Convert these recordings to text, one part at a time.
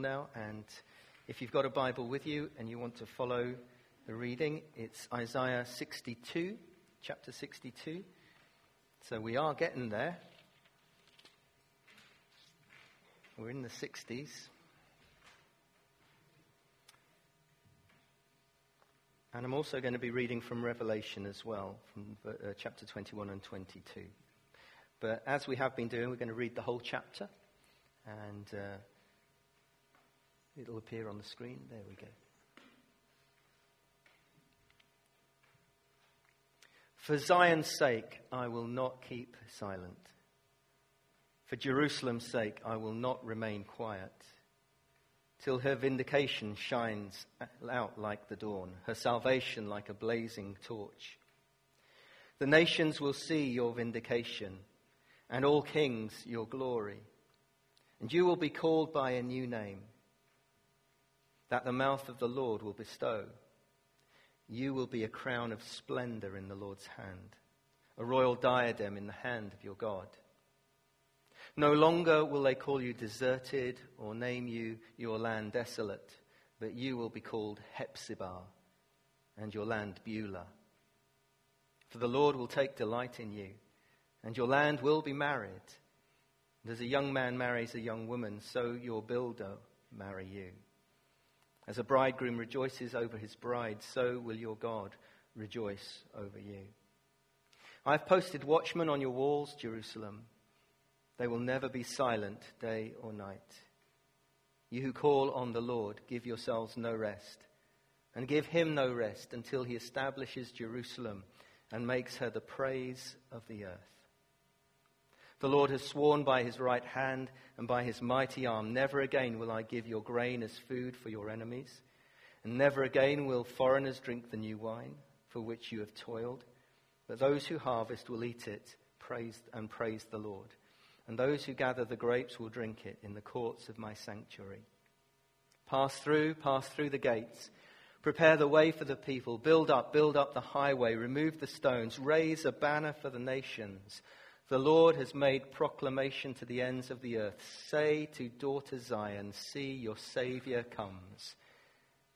now, and if you've got a Bible with you and you want to follow the reading, it's Isaiah 62, chapter 62. So we are getting there. We're in the 60s. And I'm also going to be reading from Revelation as well, from uh, chapter 21 and 22. But as we have been doing, we're going to read the whole chapter. And. Uh, It'll appear on the screen. There we go. For Zion's sake, I will not keep silent. For Jerusalem's sake, I will not remain quiet. Till her vindication shines out like the dawn, her salvation like a blazing torch. The nations will see your vindication, and all kings your glory. And you will be called by a new name that the mouth of the Lord will bestow. You will be a crown of splendor in the Lord's hand, a royal diadem in the hand of your God. No longer will they call you deserted or name you your land desolate, but you will be called Hephzibah and your land Beulah. For the Lord will take delight in you, and your land will be married. And as a young man marries a young woman, so your builder marry you. As a bridegroom rejoices over his bride, so will your God rejoice over you. I have posted watchmen on your walls, Jerusalem. They will never be silent day or night. You who call on the Lord, give yourselves no rest, and give him no rest until he establishes Jerusalem and makes her the praise of the earth. The Lord has sworn by his right hand and by his mighty arm, Never again will I give your grain as food for your enemies, and never again will foreigners drink the new wine for which you have toiled. But those who harvest will eat it praise, and praise the Lord, and those who gather the grapes will drink it in the courts of my sanctuary. Pass through, pass through the gates. Prepare the way for the people. Build up, build up the highway. Remove the stones. Raise a banner for the nations. The Lord has made proclamation to the ends of the earth. Say to daughter Zion, See, your Savior comes.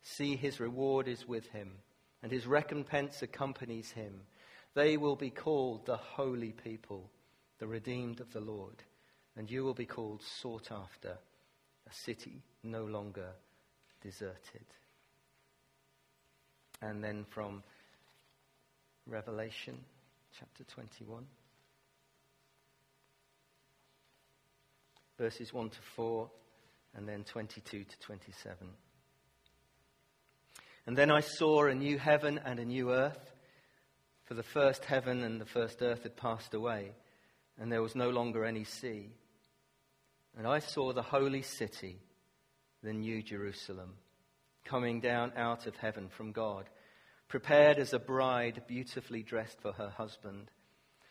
See, his reward is with him, and his recompense accompanies him. They will be called the holy people, the redeemed of the Lord, and you will be called sought after, a city no longer deserted. And then from Revelation chapter 21. Verses 1 to 4, and then 22 to 27. And then I saw a new heaven and a new earth, for the first heaven and the first earth had passed away, and there was no longer any sea. And I saw the holy city, the new Jerusalem, coming down out of heaven from God, prepared as a bride beautifully dressed for her husband.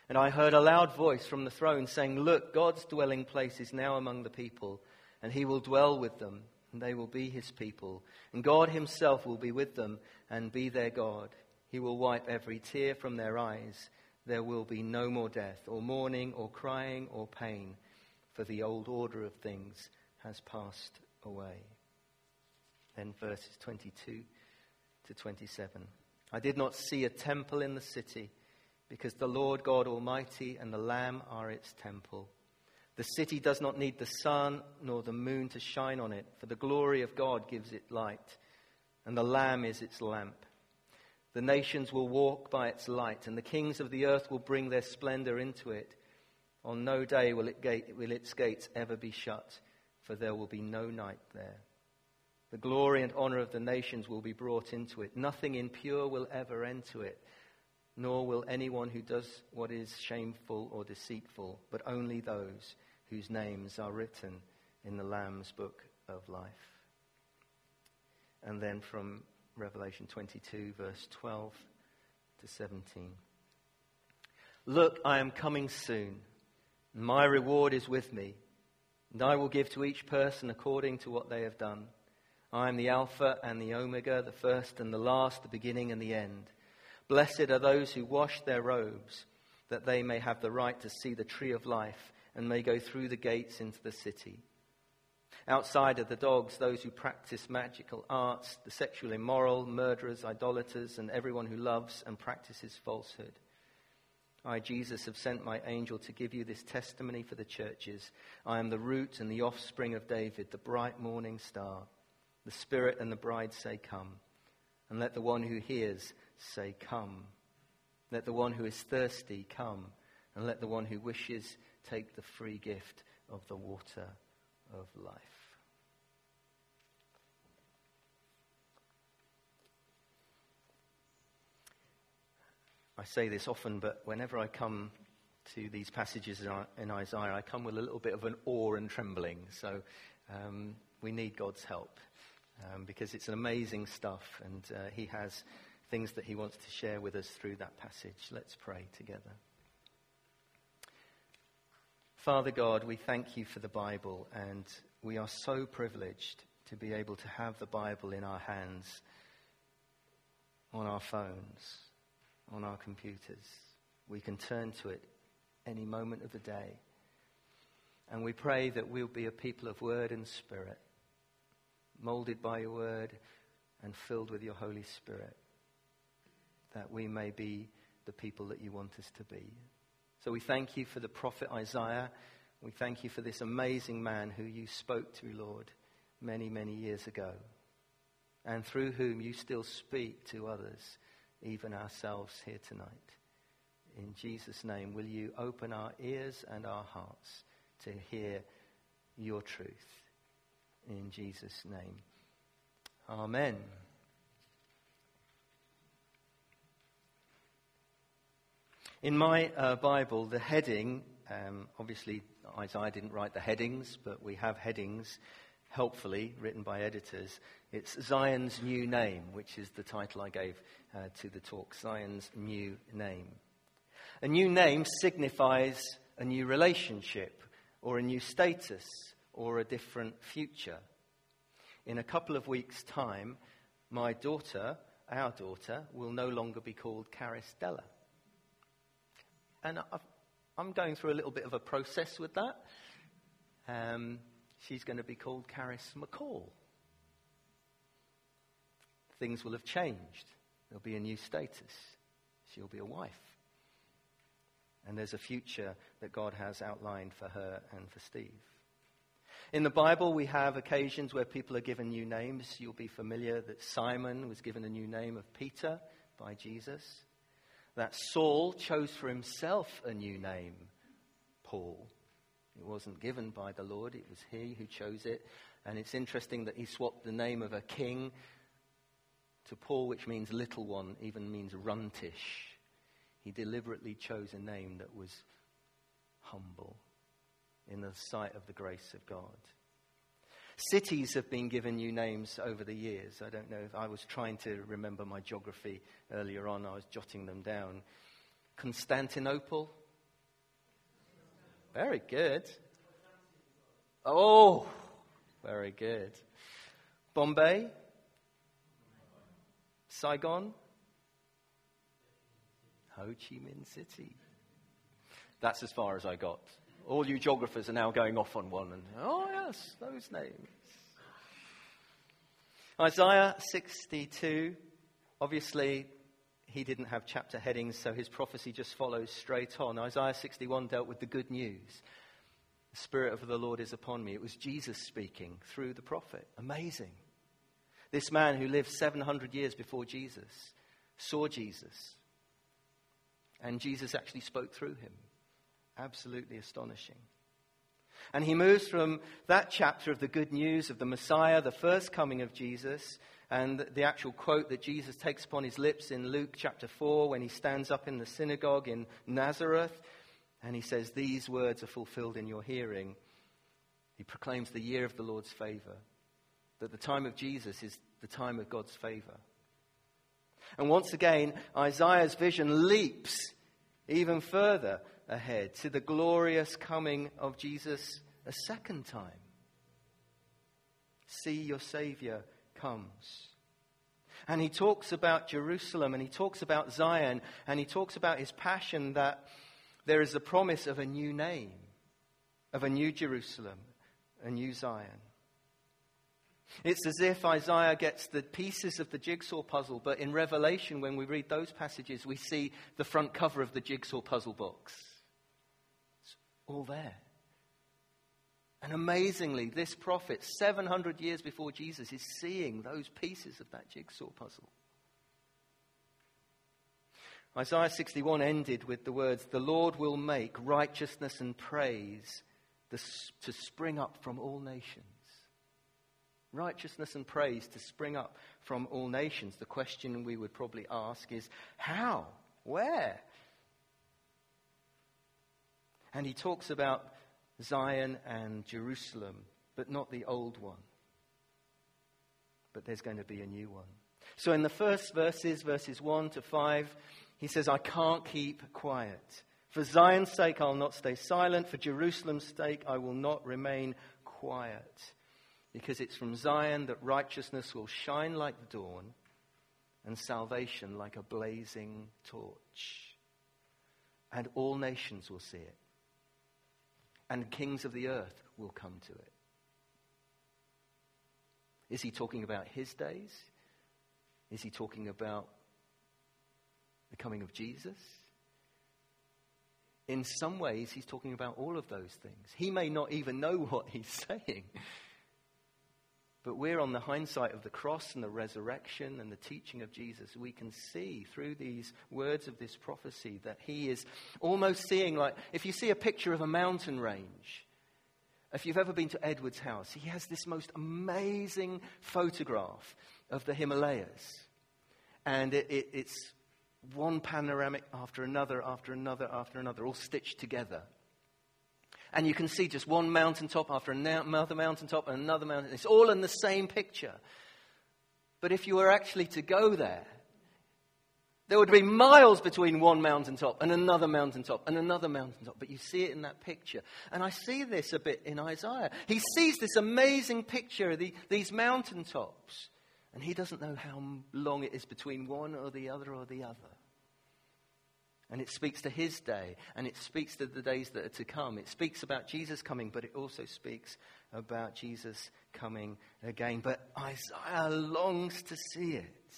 And I heard a loud voice from the throne saying, Look, God's dwelling place is now among the people, and he will dwell with them, and they will be his people. And God himself will be with them and be their God. He will wipe every tear from their eyes. There will be no more death, or mourning, or crying, or pain, for the old order of things has passed away. Then verses 22 to 27. I did not see a temple in the city because the Lord God Almighty and the Lamb are its temple. The city does not need the sun nor the moon to shine on it, for the glory of God gives it light, and the Lamb is its lamp. The nations will walk by its light, and the kings of the earth will bring their splendor into it. On no day will, it gate, will its gates ever be shut, for there will be no night there. The glory and honor of the nations will be brought into it. Nothing impure will ever enter it nor will anyone who does what is shameful or deceitful, but only those whose names are written in the Lamb's book of life. And then from Revelation 22, verse 12 to 17. Look, I am coming soon. My reward is with me, and I will give to each person according to what they have done. I am the Alpha and the Omega, the first and the last, the beginning and the end. Blessed are those who wash their robes, that they may have the right to see the tree of life and may go through the gates into the city. Outside are the dogs, those who practice magical arts, the sexually immoral, murderers, idolaters, and everyone who loves and practices falsehood. I, Jesus, have sent my angel to give you this testimony for the churches. I am the root and the offspring of David, the bright morning star. The Spirit and the bride say, Come. And let the one who hears say, Come. Let the one who is thirsty come. And let the one who wishes take the free gift of the water of life. I say this often, but whenever I come to these passages in Isaiah, I come with a little bit of an awe and trembling. So um, we need God's help um, because it's an amazing stuff, and uh, He has things that He wants to share with us through that passage. Let's pray together. Father God, we thank you for the Bible, and we are so privileged to be able to have the Bible in our hands, on our phones on our computers. We can turn to it any moment of the day. And we pray that we'll be a people of word and spirit, molded by your word and filled with your Holy Spirit, that we may be the people that you want us to be. So we thank you for the prophet Isaiah. We thank you for this amazing man who you spoke to, Lord, many, many years ago, and through whom you still speak to others even ourselves here tonight. In Jesus' name, will you open our ears and our hearts to hear your truth? In Jesus' name. Amen. In my uh, Bible, the heading, um, obviously Isaiah didn't write the headings, but we have headings helpfully written by editors. It's Zion's New Name, which is the title I gave uh, to the talk Zion's New Name. A new name signifies a new relationship, or a new status, or a different future. In a couple of weeks' time, my daughter, our daughter, will no longer be called Caris Della. And i am going through a little bit of a process with that. Um, she's going to be called Caris McCall. Things will have changed. There'll be a new status. She'll be a wife. And there's a future that God has outlined for her and for Steve. In the Bible, we have occasions where people are given new names. You'll be familiar that Simon was given a new name of Peter by Jesus, that Saul chose for himself a new name, Paul. It wasn't given by the Lord, it was he who chose it. And it's interesting that he swapped the name of a king to Paul, which means little one, even means runtish. He deliberately chose a name that was humble in the sight of the grace of God. Cities have been given new names over the years. I don't know if I was trying to remember my geography earlier on, I was jotting them down. Constantinople, very good. Oh, very good. Bombay? Saigon? Ho Chi Minh City. That's as far as I got. All you geographers are now going off on one and, oh, yes, those names. Isaiah 62, obviously, he didn't have chapter headings, so his prophecy just follows straight on. Isaiah 61 dealt with the good news. The Spirit of the Lord is upon me. It was Jesus speaking through the prophet. Amazing. This man who lived 700 years before Jesus saw Jesus. And Jesus actually spoke through him. Absolutely astonishing. And he moves from that chapter of the good news of the Messiah, the first coming of Jesus, and the actual quote that Jesus takes upon his lips in Luke chapter 4 when he stands up in the synagogue in Nazareth and he says, These words are fulfilled in your hearing. He proclaims the year of the Lord's favor, that the time of Jesus is the time of God's favor. And once again, Isaiah's vision leaps even further ahead to the glorious coming of Jesus a second time. See your Savior comes. And he talks about Jerusalem and he talks about Zion and he talks about his passion that there is a promise of a new name, of a new Jerusalem, a new Zion. It's as if Isaiah gets the pieces of the jigsaw puzzle, but in Revelation, when we read those passages, we see the front cover of the jigsaw puzzle box. All there. And amazingly, this prophet, 700 years before Jesus, is seeing those pieces of that jigsaw puzzle. Isaiah 61 ended with the words, The Lord will make righteousness and praise to spring up from all nations righteousness and praise to spring up from all nations. The question we would probably ask is how? Where? And he talks about Zion and Jerusalem, but not the old one. But there's going to be a new one. So in the first verses, verses 1 to 5, he says, I can't keep quiet. For Zion's sake, I'll not stay silent. For Jerusalem's sake, I will not remain quiet because it's from Zion that righteousness will shine like the dawn and salvation like a blazing torch. And all nations will see it, and kings of the earth will come to it. Is he talking about his days? Is he talking about the coming of Jesus? In some ways, he's talking about all of those things. He may not even know what he's saying. But we're on the hindsight of the cross and the resurrection and the teaching of Jesus. We can see through these words of this prophecy that he is almost seeing, like, if you see a picture of a mountain range, if you've ever been to Edward's house, he has this most amazing photograph of the Himalayas. And it, it, it's one panoramic after another, after another, after another, all stitched together and you can see just one mountaintop after another mountaintop and another mountain. It's all in the same picture. But if you were actually to go there, there would be miles between one mountaintop and another mountaintop and another mountaintop, but you see it in that picture. And I see this a bit in Isaiah. He sees this amazing picture of the, these mountaintops, and he doesn't know how long it is between one or the other or the other. And it speaks to his day, and it speaks to the days that are to come. It speaks about Jesus coming, but it also speaks about Jesus coming again. But Isaiah longs to see it.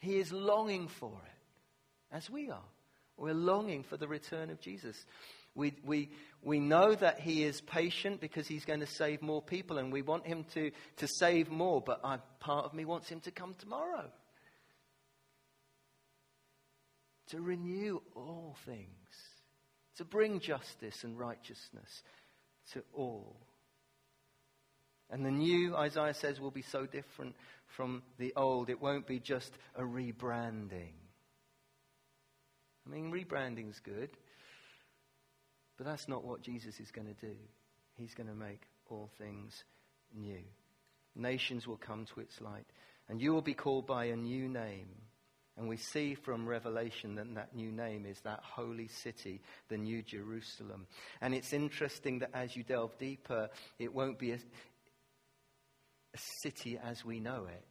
He is longing for it, as we are. We're longing for the return of Jesus. We, we, we know that he is patient because he's going to save more people, and we want him to, to save more, but I, part of me wants him to come tomorrow to renew all things, to bring justice and righteousness to all. And the new, Isaiah says, will be so different from the old. It won't be just a rebranding. I mean, rebranding's good, but that's not what Jesus is going to do. He's going to make all things new. Nations will come to its light, and you will be called by a new name and we see from Revelation that that new name is that holy city, the New Jerusalem. And it's interesting that as you delve deeper, it won't be a, a city as we know it,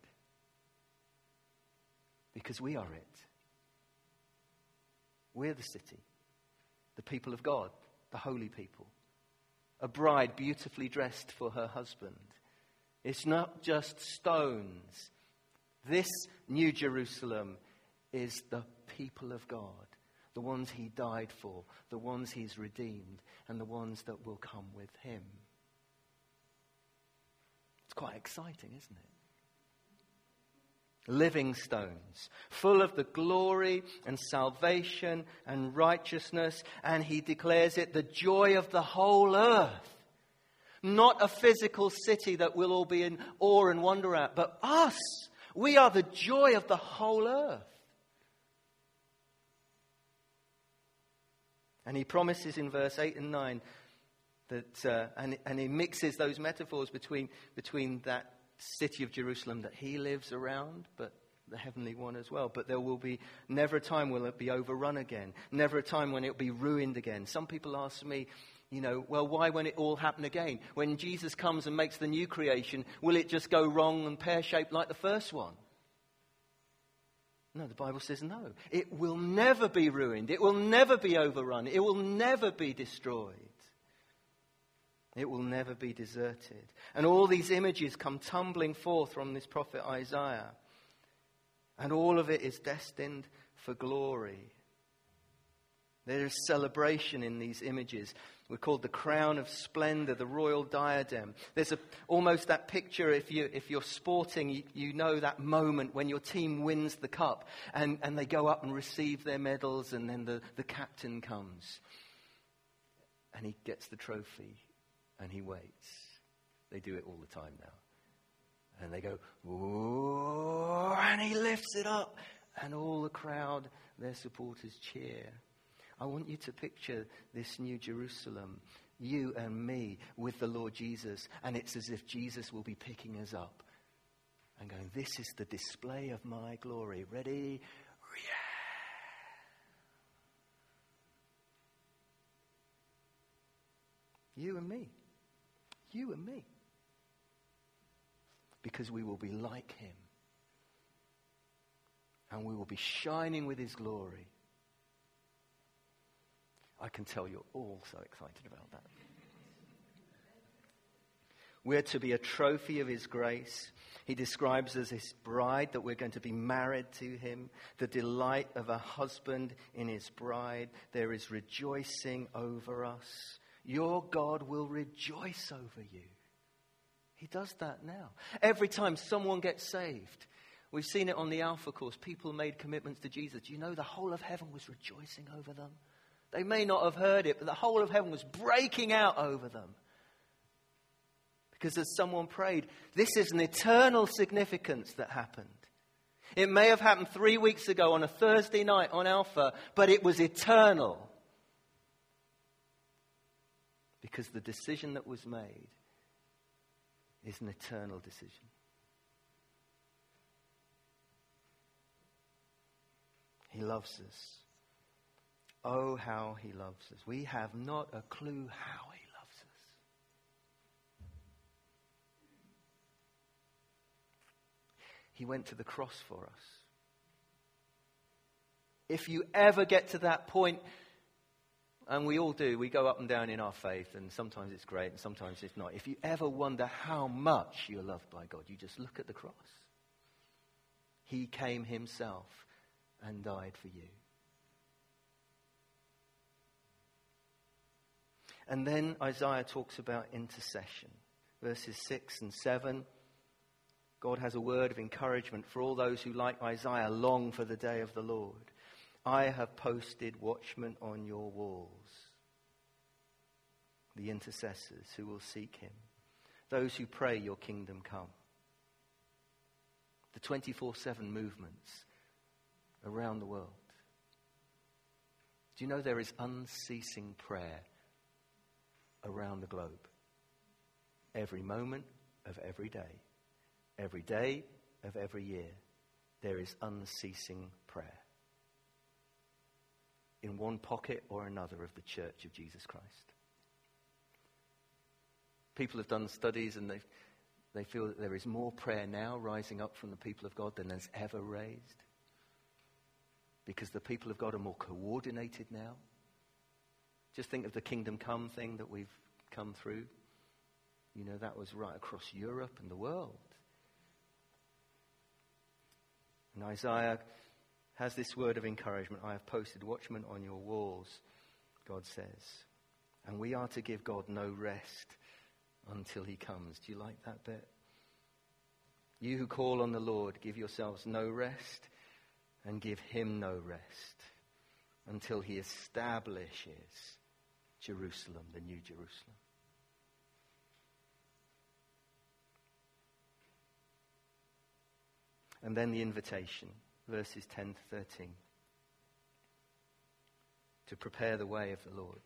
because we are it. We're the city, the people of God, the holy people. A bride beautifully dressed for her husband. It's not just stones. This New Jerusalem is the people of God, the ones he died for, the ones he's redeemed, and the ones that will come with him. It's quite exciting, isn't it? Living stones, full of the glory and salvation and righteousness, and he declares it the joy of the whole earth. Not a physical city that we'll all be in awe and wonder at, but us. We are the joy of the whole earth. And he promises in verse 8 and 9 that, uh, and, and he mixes those metaphors between, between that city of Jerusalem that he lives around, but the heavenly one as well. But there will be never a time when it be overrun again, never a time when it will be ruined again. Some people ask me, you know, well, why won't it all happen again? When Jesus comes and makes the new creation, will it just go wrong and pear shaped like the first one? No, the Bible says no. It will never be ruined. It will never be overrun. It will never be destroyed. It will never be deserted. And all these images come tumbling forth from this prophet Isaiah. And all of it is destined for glory. There is celebration in these images. We're called the crown of splendor, the royal diadem. There's a, almost that picture, if, you, if you're sporting, you, you know that moment when your team wins the cup and, and they go up and receive their medals, and then the, the captain comes and he gets the trophy and he waits. They do it all the time now. And they go, and he lifts it up, and all the crowd, their supporters cheer. I want you to picture this new Jerusalem, you and me, with the Lord Jesus, and it's as if Jesus will be picking us up and going, This is the display of my glory. Ready? You and me. You and me. Because we will be like him. And we will be shining with his glory. I can tell you're all so excited about that. We're to be a trophy of his grace. He describes as his bride, that we're going to be married to him. The delight of a husband in his bride. There is rejoicing over us. Your God will rejoice over you. He does that now. Every time someone gets saved, we've seen it on the Alpha course. People made commitments to Jesus. Do you know the whole of heaven was rejoicing over them? They may not have heard it, but the whole of heaven was breaking out over them. Because as someone prayed, this is an eternal significance that happened. It may have happened three weeks ago on a Thursday night on Alpha, but it was eternal because the decision that was made is an eternal decision. He loves us. Oh, how he loves us. We have not a clue how he loves us. He went to the cross for us. If you ever get to that point and we all do. We go up and down in our faith, and sometimes it's great, and sometimes it's not. If you ever wonder how much you're loved by God, you just look at the cross. He came himself and died for you. And then Isaiah talks about intercession. Verses 6 and 7. God has a word of encouragement for all those who, like Isaiah, long for the day of the Lord. I have posted watchmen on your walls, the intercessors who will seek him, those who pray, Your kingdom come. The 24 7 movements around the world. Do you know there is unceasing prayer around the globe? Every moment of every day, every day of every year, there is unceasing prayer in one pocket or another of the church of Jesus Christ. People have done studies and they they feel that there is more prayer now rising up from the people of God than there's ever raised. Because the people of God are more coordinated now. Just think of the kingdom come thing that we've come through. You know, that was right across Europe and the world. And Isaiah has this word of encouragement. I have posted watchmen on your walls, God says. And we are to give God no rest until he comes. Do you like that bit? You who call on the Lord, give yourselves no rest and give him no rest until he establishes Jerusalem, the new Jerusalem. And then the invitation verses 10 to 13. To prepare the way of the Lord.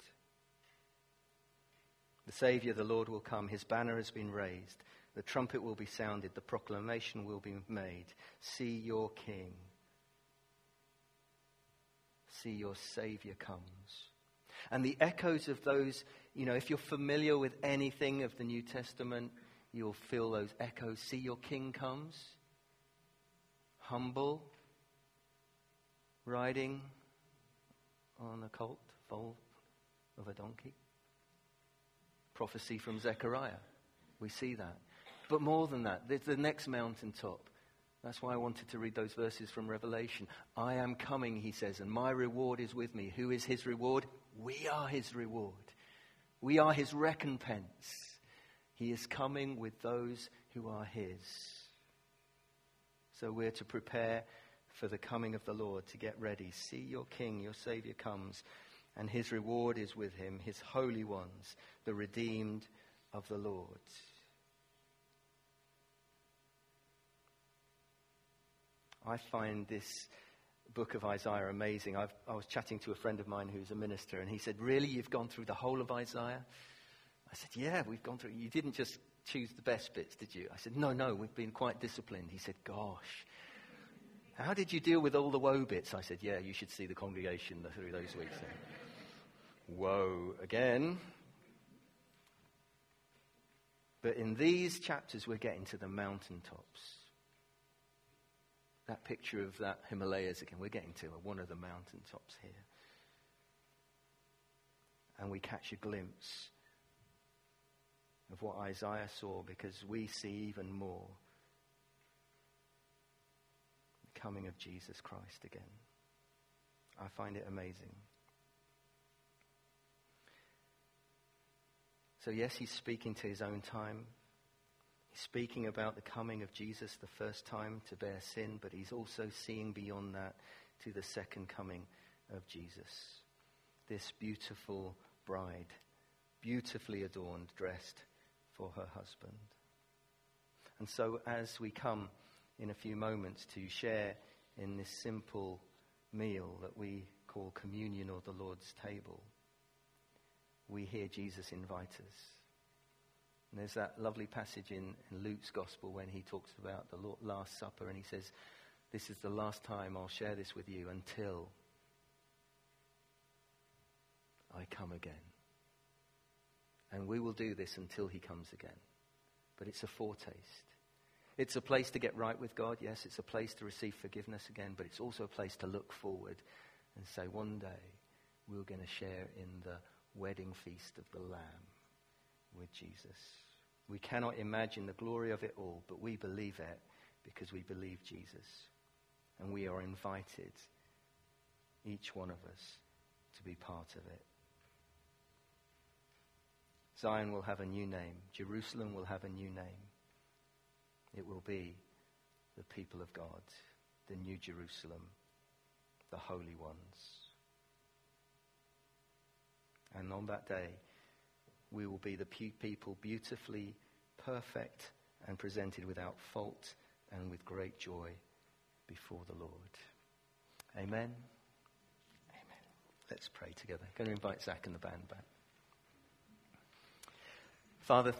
The Saviour, the Lord, will come. His banner has been raised. The trumpet will be sounded. The proclamation will be made. See your King. See your Saviour comes. And the echoes of those, you know, if you're familiar with anything of the New Testament, you'll feel those echoes. See your King comes. Humble, riding on a colt, foal of a donkey. prophecy from Zechariah. We see that. But more than that, there's the next mountaintop. That's why I wanted to read those verses from Revelation. I am coming, he says, and my reward is with me. Who is his reward? We are his reward. We are his recompense. He is coming with those who are his. So we're to prepare for the coming of the Lord, to get ready. See your King, your Savior comes, and his reward is with him, his holy ones, the redeemed of the Lord. I find this book of Isaiah amazing. I've, i was chatting to a friend of mine who's a minister, and he said, Really, you've gone through the whole of Isaiah? I said, Yeah, we've gone through. You didn't just choose the best bits, did you? I said, No, no, we've been quite disciplined. He said, Gosh. How did you deal with all the woe bits? I said, Yeah, you should see the congregation through those weeks. Woe again. But in these chapters, we're getting to the mountaintops. That picture of that Himalayas again, we're getting to one of the mountaintops here. And we catch a glimpse of what Isaiah saw because we see even more the coming of Jesus Christ again. I find it amazing. So, yes, he's speaking to his own time. He's speaking about the coming of Jesus the first time to bear sin, but he's also seeing beyond that to the second coming of Jesus. This beautiful bride, beautifully adorned, dressed for her husband. And so, as we come in a few moments to share in this simple meal that we call communion or the Lord's table, we hear Jesus invite us. And there's that lovely passage in, in Luke's Gospel when he talks about the Last Supper and he says, This is the last time I'll share this with you until I come again. And we will do this until he comes again. But it's a foretaste. It's a place to get right with God, yes. It's a place to receive forgiveness again, but it's also a place to look forward and say, one day we're going to share in the wedding feast of the Lamb with Jesus. We cannot imagine the glory of it all, but we believe it because we believe Jesus. And we are invited, each one of us, to be part of it. Zion will have a new name. Jerusalem will have a new name. It will be the people of God, the new Jerusalem, the holy ones. And on that day, we will be the people beautifully perfect and presented without fault and with great joy before the Lord. Amen. Amen. Let's pray together. I'm going to invite Zach and the band back. Father,